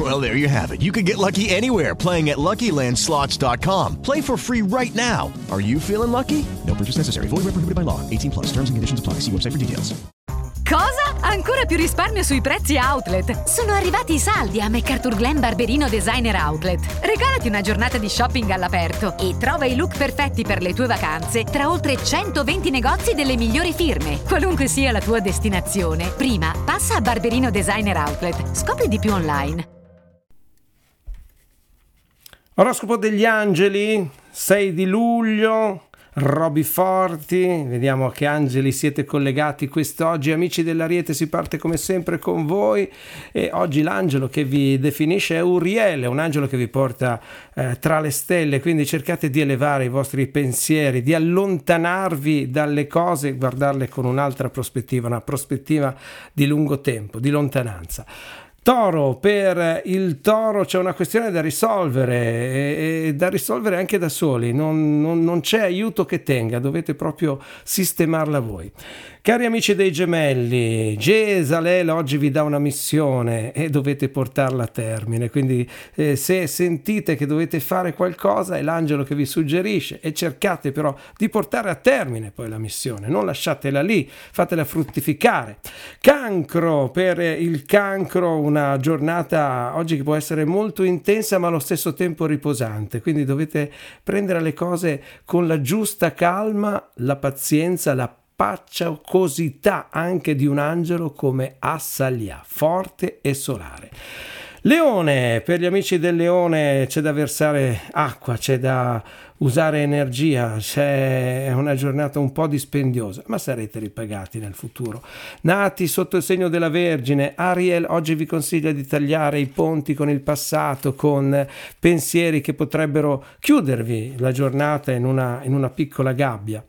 Well, there you have it. You can get lucky anywhere playing at LuckyLandSlots.com. Play for free right now. Are you feeling lucky? No purchase necessary. Void where prohibited by law. 18 plus. Terms and conditions apply. See website for details. Cosa? Ancora più risparmio sui prezzi outlet. Sono arrivati i saldi a MacArthur Glen Barberino Designer Outlet. Regalati una giornata di shopping all'aperto e trova i look perfetti per le tue vacanze tra oltre 120 negozi delle migliori firme. Qualunque sia la tua destinazione, prima passa a Barberino Designer Outlet. Scopri di più online. Oroscopo degli angeli, 6 di luglio. Roby Forti, vediamo a che angeli siete collegati quest'oggi, amici dell'Ariete si parte come sempre con voi e oggi l'angelo che vi definisce è Uriele, un angelo che vi porta eh, tra le stelle, quindi cercate di elevare i vostri pensieri, di allontanarvi dalle cose, guardarle con un'altra prospettiva, una prospettiva di lungo tempo, di lontananza. Toro, per il toro c'è una questione da risolvere e, e da risolvere anche da soli, non, non, non, c'è aiuto che tenga, dovete proprio sistemarla voi. Cari amici dei gemelli, Gesalel oggi vi dà una missione e dovete portarla a termine, quindi eh, se sentite che dovete fare qualcosa è l'angelo che vi suggerisce e cercate però di portare a termine poi la missione, non lasciatela lì, fatela fruttificare. Cancro, per il cancro una giornata oggi che può essere molto intensa ma allo stesso tempo riposante, quindi dovete prendere le cose con la giusta calma, la pazienza, la paciocosità anche di un angelo come Assalia, forte e solare. Leone, per gli amici del leone c'è da versare acqua, c'è da usare energia, c'è una giornata un po' dispendiosa, ma sarete ripagati nel futuro. Nati sotto il segno della Vergine, Ariel oggi vi consiglia di tagliare i ponti con il passato, con pensieri che potrebbero chiudervi la giornata in una, in una piccola gabbia.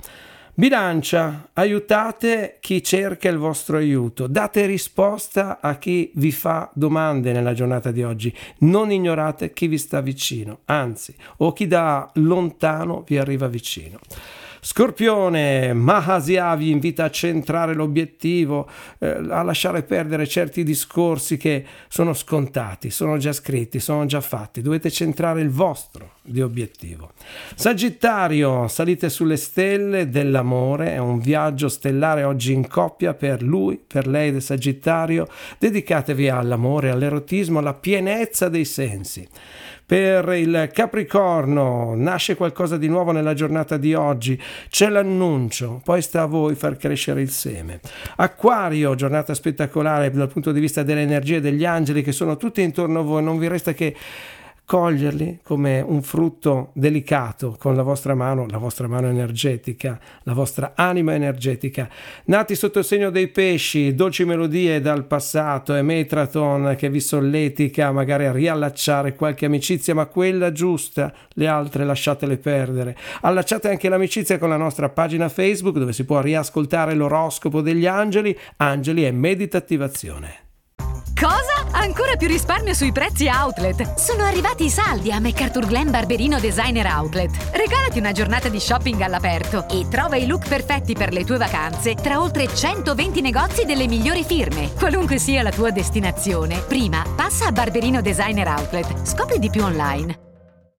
Bilancia, aiutate chi cerca il vostro aiuto, date risposta a chi vi fa domande nella giornata di oggi, non ignorate chi vi sta vicino, anzi, o chi da lontano vi arriva vicino. Scorpione, Mahasia vi invita a centrare l'obiettivo, eh, a lasciare perdere certi discorsi che sono scontati, sono già scritti, sono già fatti. Dovete centrare il vostro di obiettivo. Sagittario, salite sulle stelle dell'amore, è un viaggio stellare oggi in coppia per lui, per lei del Sagittario. Dedicatevi all'amore, all'erotismo, alla pienezza dei sensi. Per il Capricorno. Nasce qualcosa di nuovo nella giornata di oggi, c'è l'annuncio, poi sta a voi far crescere il seme. Acquario, giornata spettacolare dal punto di vista delle energie degli angeli che sono tutti intorno a voi, non vi resta che coglierli come un frutto delicato con la vostra mano, la vostra mano energetica, la vostra anima energetica. Nati sotto il segno dei pesci, dolci melodie dal passato e Metraton che vi solletica magari a riallacciare qualche amicizia, ma quella giusta, le altre lasciatele perdere. Allacciate anche l'amicizia con la nostra pagina Facebook dove si può riascoltare l'oroscopo degli angeli, angeli e meditativazione. Cosa? Ancora più risparmio sui prezzi outlet. Sono arrivati i saldi a MacArthur Glen Barberino Designer Outlet. Regalati una giornata di shopping all'aperto e trova i look perfetti per le tue vacanze tra oltre 120 negozi delle migliori firme. Qualunque sia la tua destinazione, prima passa a Barberino Designer Outlet. Scopri di più online.